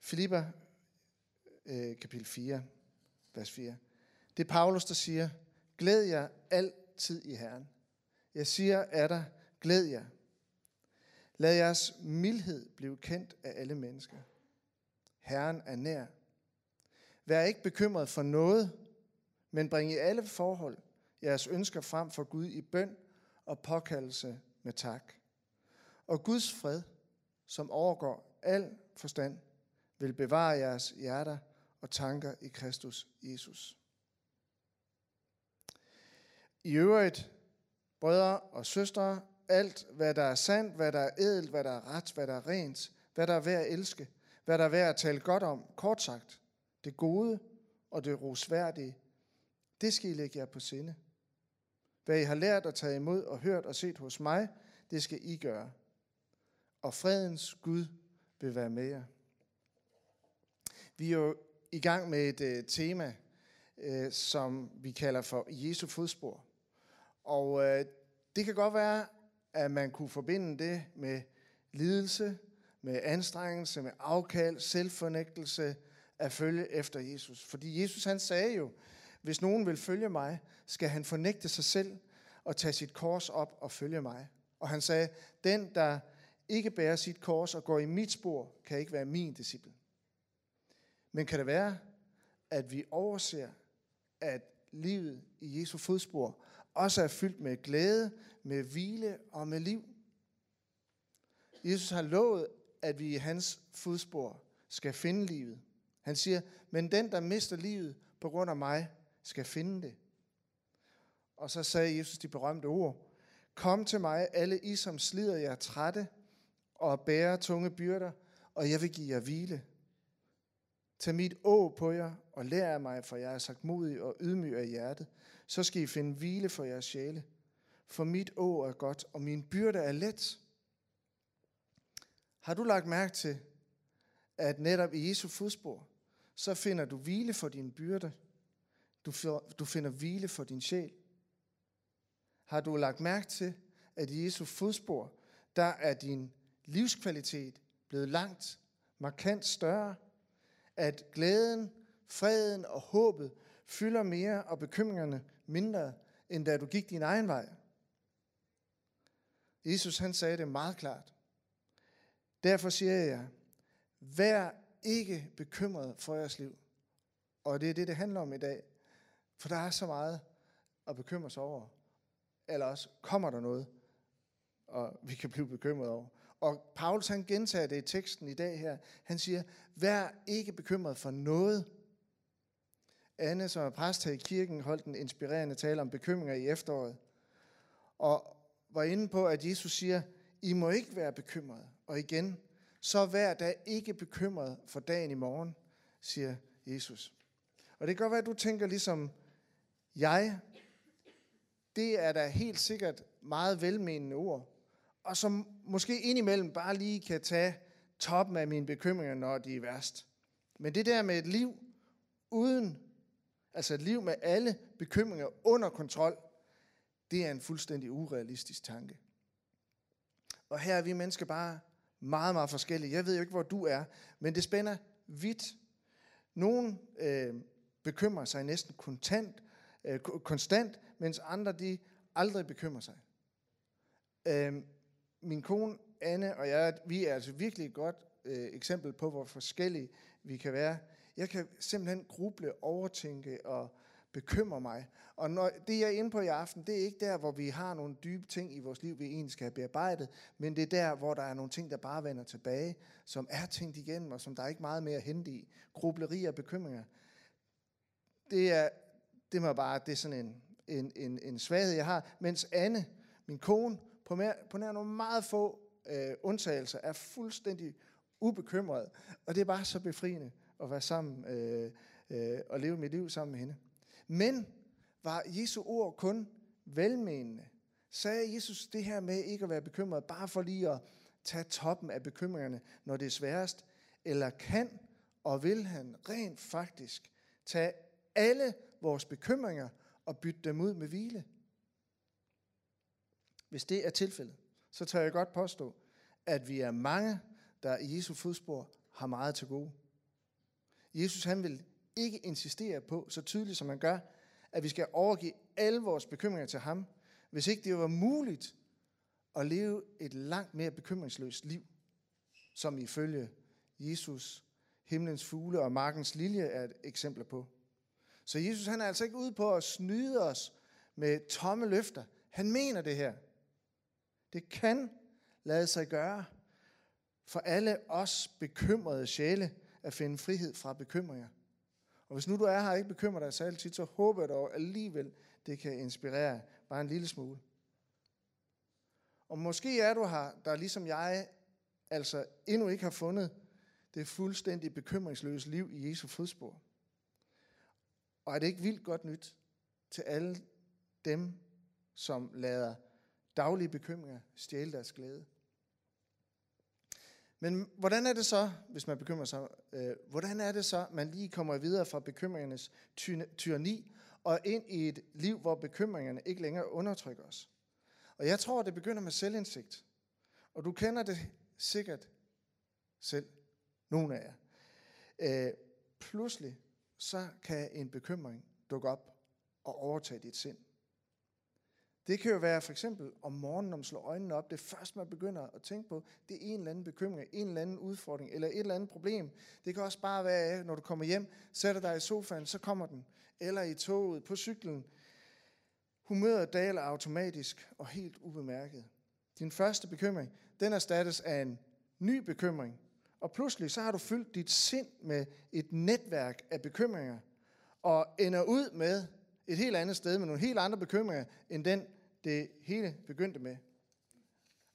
Filipper øh, kapitel 4, vers 4. Det er Paulus, der siger, glæd jer altid i Herren. Jeg siger er der, glæd jer. Lad jeres mildhed blive kendt af alle mennesker. Herren er nær. Vær ikke bekymret for noget, men bring i alle forhold jeres ønsker frem for Gud i bøn og påkaldelse med tak. Og Guds fred, som overgår al forstand, vil bevare jeres hjerter og tanker i Kristus Jesus. I øvrigt, brødre og søstre, alt hvad der er sandt, hvad der er edelt, hvad der er ret, hvad der er rent, hvad der er værd at elske, hvad der er værd at tale godt om, kort sagt, det gode og det rosværdige, det skal I lægge jer på sinde. Hvad I har lært og taget imod og hørt og set hos mig, det skal I gøre. Og fredens Gud vil være med jer. Vi er jo i gang med et øh, tema, øh, som vi kalder for Jesu fodspor. Og øh, det kan godt være, at man kunne forbinde det med lidelse, med anstrengelse, med afkald, selvfornægtelse at følge efter Jesus. Fordi Jesus han sagde jo, hvis nogen vil følge mig, skal han fornægte sig selv og tage sit kors op og følge mig. Og han sagde, den der ikke bærer sit kors og går i mit spor, kan ikke være min disciple. Men kan det være, at vi overser, at livet i Jesu fodspor også er fyldt med glæde, med hvile og med liv? Jesus har lovet, at vi i hans fodspor skal finde livet. Han siger, men den, der mister livet på grund af mig, skal finde det. Og så sagde Jesus de berømte ord, Kom til mig, alle I, som slider jer trætte og bærer tunge byrder, og jeg vil give jer hvile. Tag mit å på jer og lær af mig, for jeg er sagt modig og ydmyg af hjertet. Så skal I finde hvile for jeres sjæle. For mit å er godt, og min byrde er let. Har du lagt mærke til, at netop i Jesu fodspor, så finder du hvile for din byrde. Du, du finder hvile for din sjæl. Har du lagt mærke til, at i Jesu fodspor, der er din livskvalitet blevet langt, markant større, at glæden, freden og håbet fylder mere og bekymringerne mindre, end da du gik din egen vej. Jesus han sagde det meget klart. Derfor siger jeg, vær ikke bekymret for jeres liv. Og det er det, det handler om i dag. For der er så meget at bekymre sig over. Eller også kommer der noget, og vi kan blive bekymret over. Og Paulus han gentager det i teksten i dag her. Han siger, vær ikke bekymret for noget. Anne, som er præst her i kirken, holdt en inspirerende tale om bekymringer i efteråret. Og var inde på, at Jesus siger, I må ikke være bekymrede. Og igen, så vær da ikke bekymret for dagen i morgen, siger Jesus. Og det kan godt være, at du tænker ligesom jeg. Det er da helt sikkert meget velmenende ord og som måske indimellem bare lige kan tage toppen af mine bekymringer, når de er værst. Men det der med et liv uden, altså et liv med alle bekymringer under kontrol, det er en fuldstændig urealistisk tanke. Og her er vi mennesker bare meget, meget forskellige. Jeg ved jo ikke, hvor du er, men det spænder vidt. Nogle øh, bekymrer sig næsten kontant, øh, konstant, mens andre de aldrig bekymrer sig. Øh, min kone Anne og jeg, vi er altså virkelig et godt øh, eksempel på, hvor forskellige vi kan være. Jeg kan simpelthen gruble, overtænke og bekymre mig. Og når det, jeg er inde på i aften, det er ikke der, hvor vi har nogle dybe ting i vores liv, vi egentlig skal have bearbejdet, men det er der, hvor der er nogle ting, der bare vender tilbage, som er tænkt igennem, og som der er ikke meget mere at hente i. Grubleri og bekymringer. Det er, det må bare, det er sådan en, en, en, en svaghed, jeg har. Mens Anne, min kone, på, mere, på nær nogle meget få øh, undtagelser, er fuldstændig ubekymret. Og det er bare så befriende at være sammen øh, øh, og leve mit liv sammen med hende. Men var Jesu ord kun velmenende? Sagde Jesus det her med ikke at være bekymret, bare for lige at tage toppen af bekymringerne, når det er sværest? Eller kan og vil han rent faktisk tage alle vores bekymringer og bytte dem ud med hvile? Hvis det er tilfældet, så tør jeg godt påstå, at vi er mange, der i Jesu fodspor har meget til gode. Jesus han vil ikke insistere på, så tydeligt som han gør, at vi skal overgive alle vores bekymringer til ham, hvis ikke det var muligt at leve et langt mere bekymringsløst liv, som ifølge Jesus, himlens fugle og markens lilje er et eksempel på. Så Jesus han er altså ikke ude på at snyde os med tomme løfter. Han mener det her. Det kan lade sig gøre for alle os bekymrede sjæle at finde frihed fra bekymringer. Og hvis nu du er her og ikke bekymrer dig særlig tit, så håber jeg dog alligevel, det kan inspirere bare en lille smule. Og måske er du her, der ligesom jeg, altså endnu ikke har fundet det fuldstændig bekymringsløse liv i Jesu fodspor. Og er det ikke vildt godt nyt til alle dem, som lader daglige bekymringer stjæle deres glæde? Men hvordan er det så, hvis man bekymrer sig, øh, hvordan er det så, man lige kommer videre fra bekymringernes tyranni og ind i et liv, hvor bekymringerne ikke længere undertrykker os? Og jeg tror, det begynder med selvindsigt. Og du kender det sikkert selv, nogle af jer. Øh, pludselig, så kan en bekymring dukke op og overtage dit sind. Det kan jo være for eksempel om morgenen, når man slår øjnene op, det første, man begynder at tænke på, det er en eller anden bekymring, en eller anden udfordring, eller et eller andet problem. Det kan også bare være, når du kommer hjem, sætter dig i sofaen, så kommer den. Eller i toget, på cyklen. Humøret daler automatisk og helt ubemærket. Din første bekymring, den erstattes af en ny bekymring. Og pludselig så har du fyldt dit sind med et netværk af bekymringer, og ender ud med et helt andet sted med nogle helt andre bekymringer, end den, det hele begyndte med.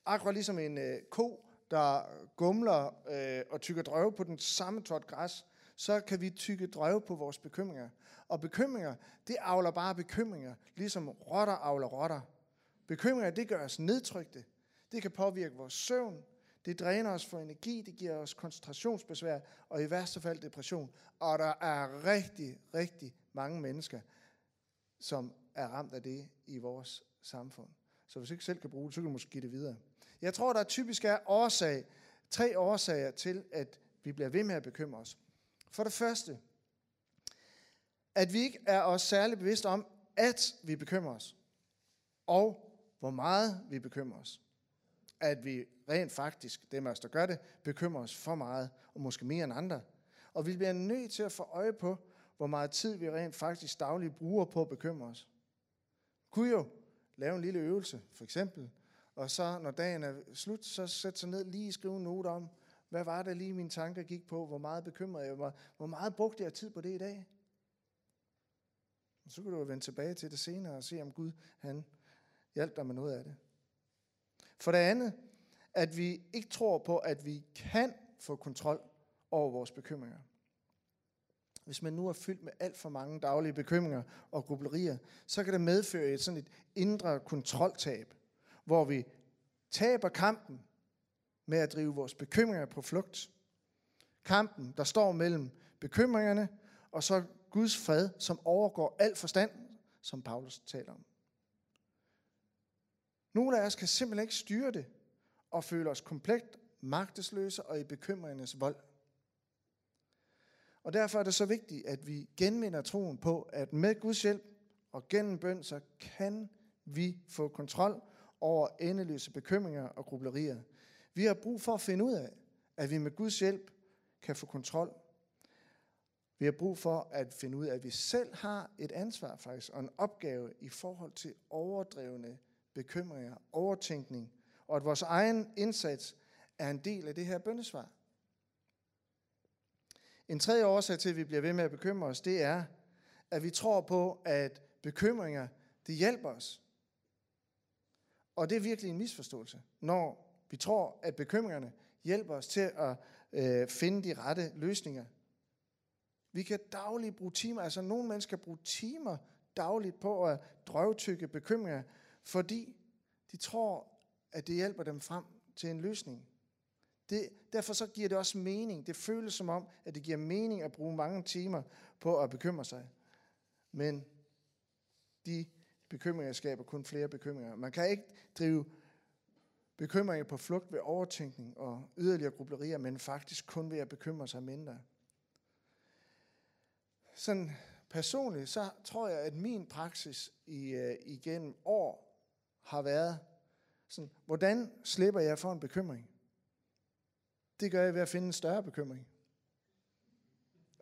Akkurat ligesom en øh, ko, der gumler øh, og tykker drøve på den samme tot græs, så kan vi tykke drøve på vores bekymringer. Og bekymringer, det avler bare bekymringer, ligesom rotter avler rotter. Bekymringer, det gør os nedtrykte. Det kan påvirke vores søvn. Det dræner os for energi, det giver os koncentrationsbesvær, og i værste fald depression. Og der er rigtig, rigtig mange mennesker, som er ramt af det i vores samfund. Så hvis du ikke selv kan bruge det, så kan du måske give det videre. Jeg tror, der typisk er årsag, tre årsager til, at vi bliver ved med at bekymre os. For det første, at vi ikke er os særlig bevidste om, at vi bekymrer os, og hvor meget vi bekymrer os. At vi rent faktisk, dem af os, der gør det, bekymrer os for meget, og måske mere end andre. Og vi bliver nødt til at få øje på, hvor meget tid vi rent faktisk dagligt bruger på at bekymre os. Kunne jo lave en lille øvelse, for eksempel, og så når dagen er slut, så sætte sig ned lige skrive en note om, hvad var det lige mine tanker gik på, hvor meget bekymrede jeg var, hvor meget brugte jeg tid på det i dag. Så kan du jo vende tilbage til det senere og se, om Gud han hjalp dig med noget af det. For det andet, at vi ikke tror på, at vi kan få kontrol over vores bekymringer. Hvis man nu er fyldt med alt for mange daglige bekymringer og grublerier, så kan det medføre et sådan et indre kontroltab, hvor vi taber kampen med at drive vores bekymringer på flugt. Kampen, der står mellem bekymringerne og så Guds fred, som overgår al forstand, som Paulus taler om. Nogle af os kan simpelthen ikke styre det og føle os komplet magtesløse og i bekymringernes vold. Og derfor er det så vigtigt, at vi genvinder troen på, at med Guds hjælp og gennem bøn, så kan vi få kontrol over endeløse bekymringer og grublerier. Vi har brug for at finde ud af, at vi med Guds hjælp kan få kontrol. Vi har brug for at finde ud af, at vi selv har et ansvar faktisk, og en opgave i forhold til overdrevne bekymringer, overtænkning, og at vores egen indsats er en del af det her bøndesvar. En tredje årsag til, at vi bliver ved med at bekymre os, det er, at vi tror på, at bekymringer, det hjælper os. Og det er virkelig en misforståelse, når vi tror, at bekymringerne hjælper os til at øh, finde de rette løsninger. Vi kan dagligt bruge timer, altså nogle mennesker bruger timer dagligt på at drøvtykke bekymringer, fordi de tror, at det hjælper dem frem til en løsning. Det, derfor så giver det også mening. Det føles som om, at det giver mening at bruge mange timer på at bekymre sig. Men de bekymringer skaber kun flere bekymringer. Man kan ikke drive bekymringer på flugt ved overtænkning og yderligere grublerier, men faktisk kun ved at bekymre sig mindre. Sådan personligt, så tror jeg, at min praksis i, uh, igennem år har været sådan, hvordan slipper jeg for en bekymring? Det gør jeg ved at finde en større bekymring.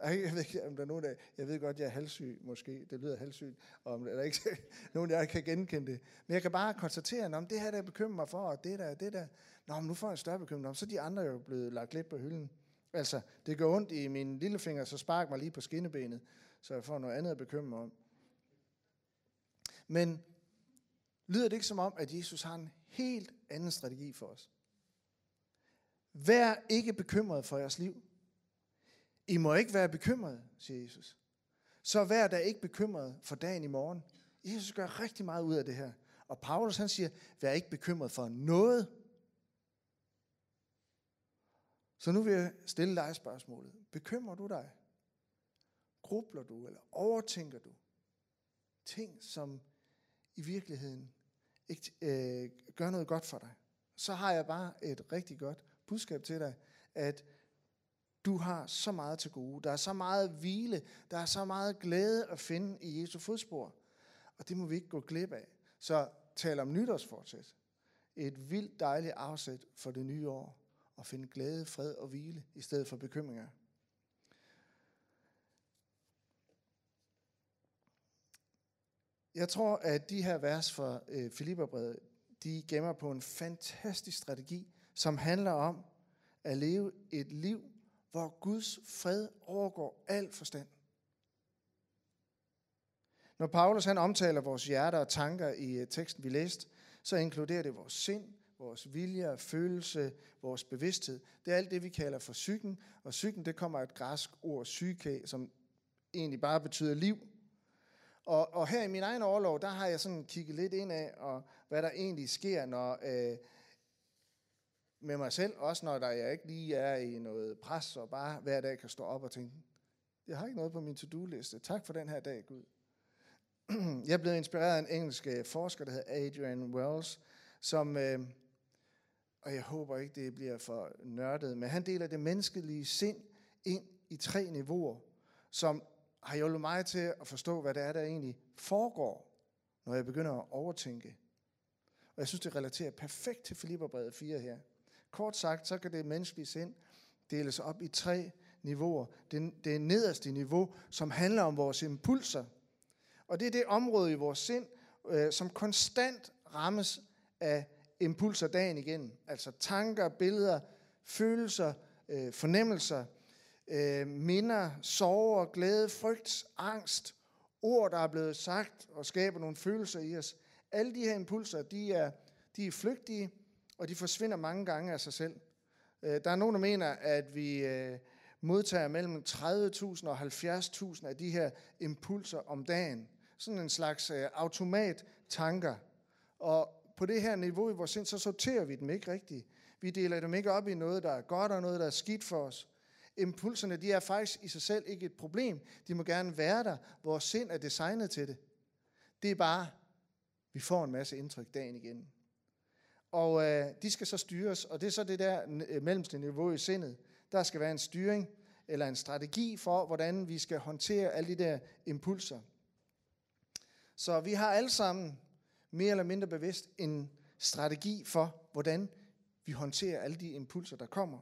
Jeg ved ikke, om der er nogen, af, jeg ved godt, jeg er halvsyg, måske, det lyder halvsygt, og om der er ikke nogen, der kan genkende det. Men jeg kan bare konstatere, at det her, der bekymrer mig for, og det der, det der, Nå, men nu får jeg en større bekymring, så er de andre jo blevet lagt lidt på hylden. Altså, det går ondt i min lillefinger, så spark mig lige på skinnebenet, så jeg får noget andet at bekymre mig om. Men lyder det ikke som om, at Jesus har en helt anden strategi for os? Vær ikke bekymret for jeres liv. I må ikke være bekymret, siger Jesus. Så vær da ikke bekymret for dagen i morgen. Jesus gør rigtig meget ud af det her. Og Paulus han siger, vær ikke bekymret for noget. Så nu vil jeg stille dig spørgsmålet. Bekymrer du dig? Grubler du eller overtænker du ting, som i virkeligheden ikke øh, gør noget godt for dig? Så har jeg bare et rigtig godt budskab til dig, at du har så meget til gode. Der er så meget hvile. Der er så meget glæde at finde i Jesu fodspor. Og det må vi ikke gå glip af. Så tal om nytårsfortsæt. Et vildt dejligt afsæt for det nye år. Og finde glæde, fred og hvile i stedet for bekymringer. Jeg tror, at de her vers fra øh, Filipperbrevet, de gemmer på en fantastisk strategi, som handler om at leve et liv, hvor Guds fred overgår al forstand. Når Paulus han omtaler vores hjerter og tanker i øh, teksten, vi læste, så inkluderer det vores sind, vores vilje, følelse, vores bevidsthed. Det er alt det, vi kalder for psyken, og psyken det kommer af et græsk ord, psyke, som egentlig bare betyder liv. Og, og her i min egen overlov, der har jeg sådan kigget lidt ind af, og hvad der egentlig sker, når øh, med mig selv, også når der jeg ikke lige er i noget pres, og bare hver dag kan stå op og tænke, jeg har ikke noget på min to-do-liste. Tak for den her dag, Gud. Jeg blev inspireret af en engelsk øh, forsker, der hedder Adrian Wells, som, øh, og jeg håber ikke, det bliver for nørdet, men han deler det menneskelige sind ind i tre niveauer, som har hjulpet mig til at forstå, hvad det er, der egentlig foregår, når jeg begynder at overtænke. Og jeg synes, det relaterer perfekt til Filipperbrevet 4 her. Kort sagt, så kan det menneskelige sind deles op i tre niveauer. Det, det nederste niveau, som handler om vores impulser. Og det er det område i vores sind, øh, som konstant rammes af impulser dagen igen. Altså tanker, billeder, følelser, øh, fornemmelser, øh, minder, sorger, glæde, frygt, angst, ord, der er blevet sagt og skaber nogle følelser i os. Alle de her impulser, de er, de er flygtige, og de forsvinder mange gange af sig selv. Øh, der er nogen, der mener, at vi øh, modtager mellem 30.000 og 70.000 af de her impulser om dagen. Sådan en slags øh, automat-tanker. Og på det her niveau i vores sind, så sorterer vi dem ikke rigtigt. Vi deler dem ikke op i noget, der er godt og noget, der er skidt for os. Impulserne, de er faktisk i sig selv ikke et problem. De må gerne være der. Vores sind er designet til det. Det er bare, vi får en masse indtryk dagen igen. Og øh, de skal så styres, og det er så det der øh, mellemste niveau i sindet. Der skal være en styring eller en strategi for, hvordan vi skal håndtere alle de der impulser. Så vi har alle sammen mere eller mindre bevidst en strategi for, hvordan vi håndterer alle de impulser, der kommer.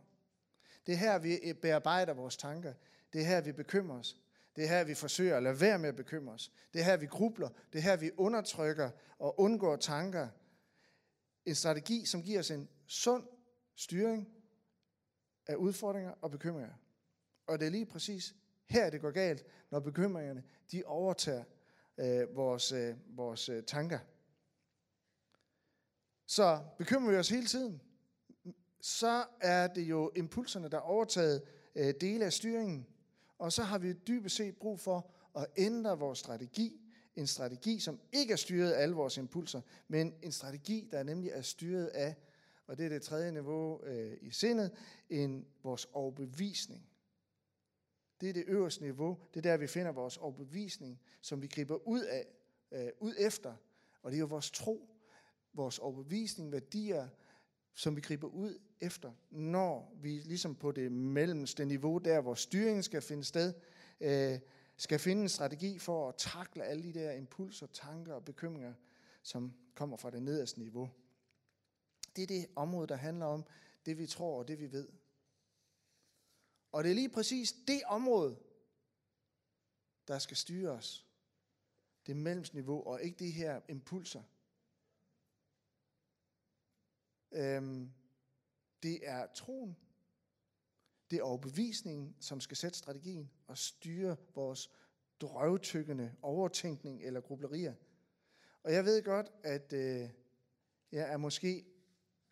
Det er her, vi øh, bearbejder vores tanker. Det er her, vi bekymrer os. Det er her, vi forsøger at lade være med at bekymre os. Det er her, vi grubler. Det er her, vi undertrykker og undgår tanker, en strategi, som giver os en sund styring af udfordringer og bekymringer. Og det er lige præcis her, det går galt, når bekymringerne de overtager øh, vores, øh, vores øh, tanker. Så bekymrer vi os hele tiden? så er det jo impulserne, der overtager overtaget øh, dele af styringen. Og så har vi dybest set brug for at ændre vores strategi. En strategi, som ikke er styret af alle vores impulser, men en strategi, der nemlig er styret af, og det er det tredje niveau øh, i sindet, en vores overbevisning. Det er det øverste niveau. Det er der, vi finder vores overbevisning, som vi griber ud af, øh, ud efter. Og det er jo vores tro, vores overbevisning, værdier, som vi griber ud efter, når vi ligesom på det mellemste niveau, der hvor styringen skal finde sted, øh, skal finde en strategi for at takle alle de der impulser, tanker og bekymringer, som kommer fra det nederste niveau. Det er det område, der handler om det, vi tror og det, vi ved. Og det er lige præcis det område, der skal styre os. Det mellemsniveau, og ikke de her impulser. Øhm, det er troen, det er overbevisningen, som skal sætte strategien og styre vores drøvtykkende overtænkning eller grublerier. Og jeg ved godt, at øh, jeg er måske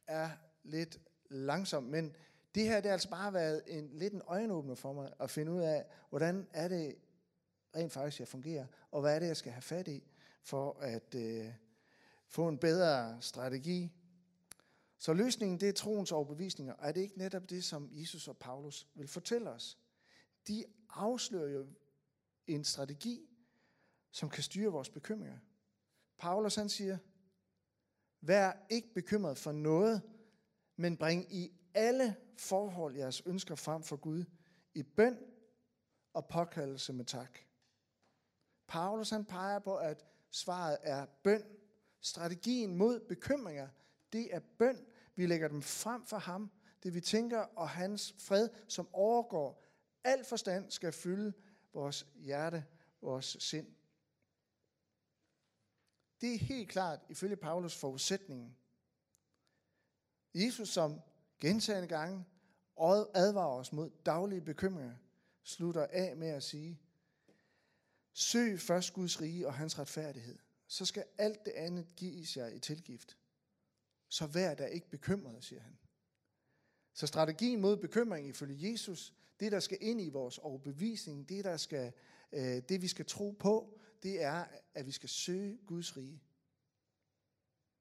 er lidt langsom, men det her det har altså bare været en, lidt en øjenåbner for mig at finde ud af, hvordan er det rent faktisk, jeg fungerer, og hvad er det, jeg skal have fat i for at øh, få en bedre strategi. Så løsningen, det er troens overbevisninger. Er det ikke netop det, som Jesus og Paulus vil fortælle os? De afslører jo en strategi, som kan styre vores bekymringer. Paulus han siger, vær ikke bekymret for noget, men bring i alle forhold jeres ønsker frem for Gud i bøn og påkaldelse med tak. Paulus han peger på, at svaret er bøn. Strategien mod bekymringer, det er bøn. Vi lægger dem frem for ham. Det vi tænker og hans fred, som overgår al forstand, skal fylde vores hjerte, vores sind. Det er helt klart ifølge Paulus forudsætningen. Jesus, som gentagende gange advarer os mod daglige bekymringer, slutter af med at sige, søg først Guds rige og hans retfærdighed, så skal alt det andet gives jer i tilgift. Så vær der ikke bekymret, siger han. Så strategien mod bekymring ifølge Jesus, det der skal ind i vores overbevisning, det der skal, øh, det vi skal tro på, det er, at vi skal søge Guds rige.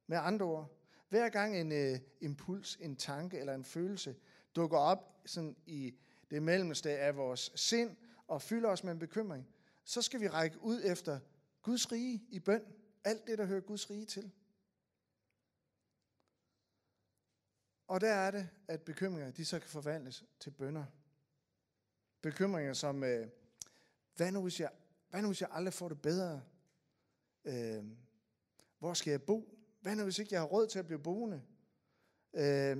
Med andre ord, hver gang en øh, impuls, en tanke eller en følelse dukker op sådan i det mellemste af vores sind og fylder os med en bekymring, så skal vi række ud efter Guds rige i bøn. Alt det, der hører Guds rige til. Og der er det, at bekymringer, de så kan forvandles til bønder. Bekymringer som, øh, hvad, nu hvis jeg, hvad nu hvis jeg aldrig får det bedre? Øh, hvor skal jeg bo? Hvad nu hvis ikke jeg har råd til at blive boende? Øh,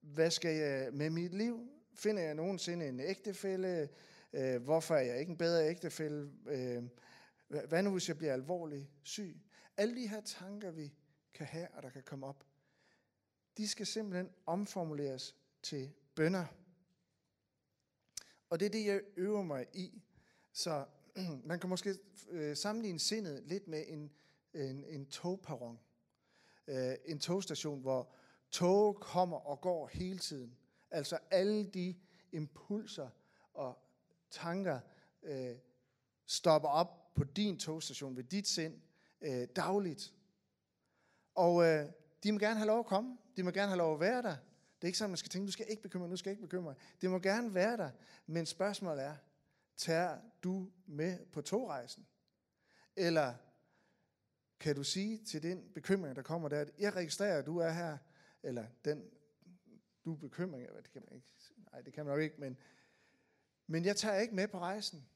hvad skal jeg med mit liv? Finder jeg nogensinde en ægtefælle? Øh, hvorfor er jeg ikke en bedre ægtefælle? Øh, hvad nu hvis jeg bliver alvorlig syg? Alle de her tanker, vi kan have, og der kan komme op, de skal simpelthen omformuleres til bønder. Og det er det, jeg øver mig i. Så man kan måske øh, sammenligne sindet lidt med en, en, en togperron. Øh, en togstation, hvor tog kommer og går hele tiden. Altså alle de impulser og tanker øh, stopper op på din togstation ved dit sind øh, dagligt. Og øh, de må gerne have lov at komme. De må gerne have lov at være der. Det er ikke sådan, man skal tænke, du skal ikke bekymre, du skal ikke bekymre. Det må gerne være der. Men spørgsmålet er, tager du med på togrejsen? Eller kan du sige til den bekymring, der kommer der, at jeg registrerer, at du er her, eller den, du er bekymring, det kan man ikke, nej, det kan man nok ikke, men, men jeg tager ikke med på rejsen.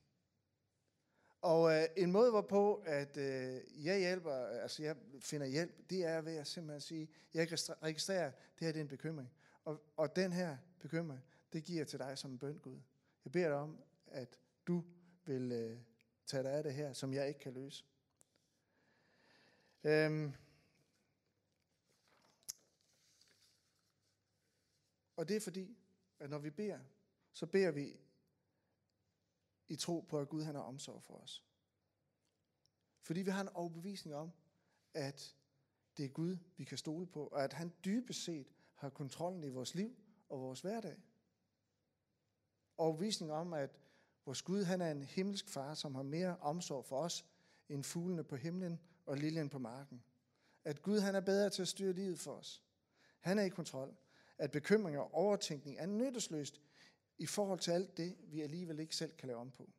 Og øh, en måde, hvorpå at øh, jeg hjælper, altså jeg finder hjælp, det er ved at simpelthen sige, jeg registrerer, det her det er en bekymring. Og, og den her bekymring, det giver jeg til dig som en bøn, Gud. Jeg beder dig om, at du vil øh, tage dig af det her, som jeg ikke kan løse. Øhm. Og det er fordi, at når vi beder, så beder vi i tro på, at Gud han har omsorg for os. Fordi vi har en overbevisning om, at det er Gud, vi kan stole på, og at han dybest set har kontrollen i vores liv og vores hverdag. Overbevisning om, at vores Gud han er en himmelsk far, som har mere omsorg for os end fuglene på himlen og liljen på marken. At Gud han er bedre til at styre livet for os. Han er i kontrol. At bekymring og overtænkning er nyttesløst i forhold til alt det, vi alligevel ikke selv kan lave om på.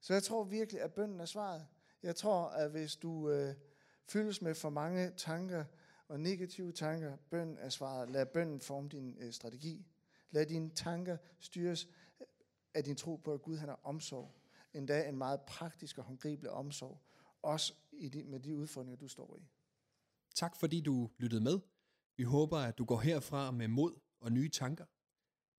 Så jeg tror virkelig, at bønden er svaret. Jeg tror, at hvis du øh, fyldes med for mange tanker og negative tanker, bøn er svaret. Lad bønden forme din øh, strategi. Lad dine tanker styres af din tro på, at Gud han har omsorg. Endda en meget praktisk og håndgribelig omsorg. Også i de, med de udfordringer, du står i. Tak fordi du lyttede med. Vi håber, at du går herfra med mod og nye tanker.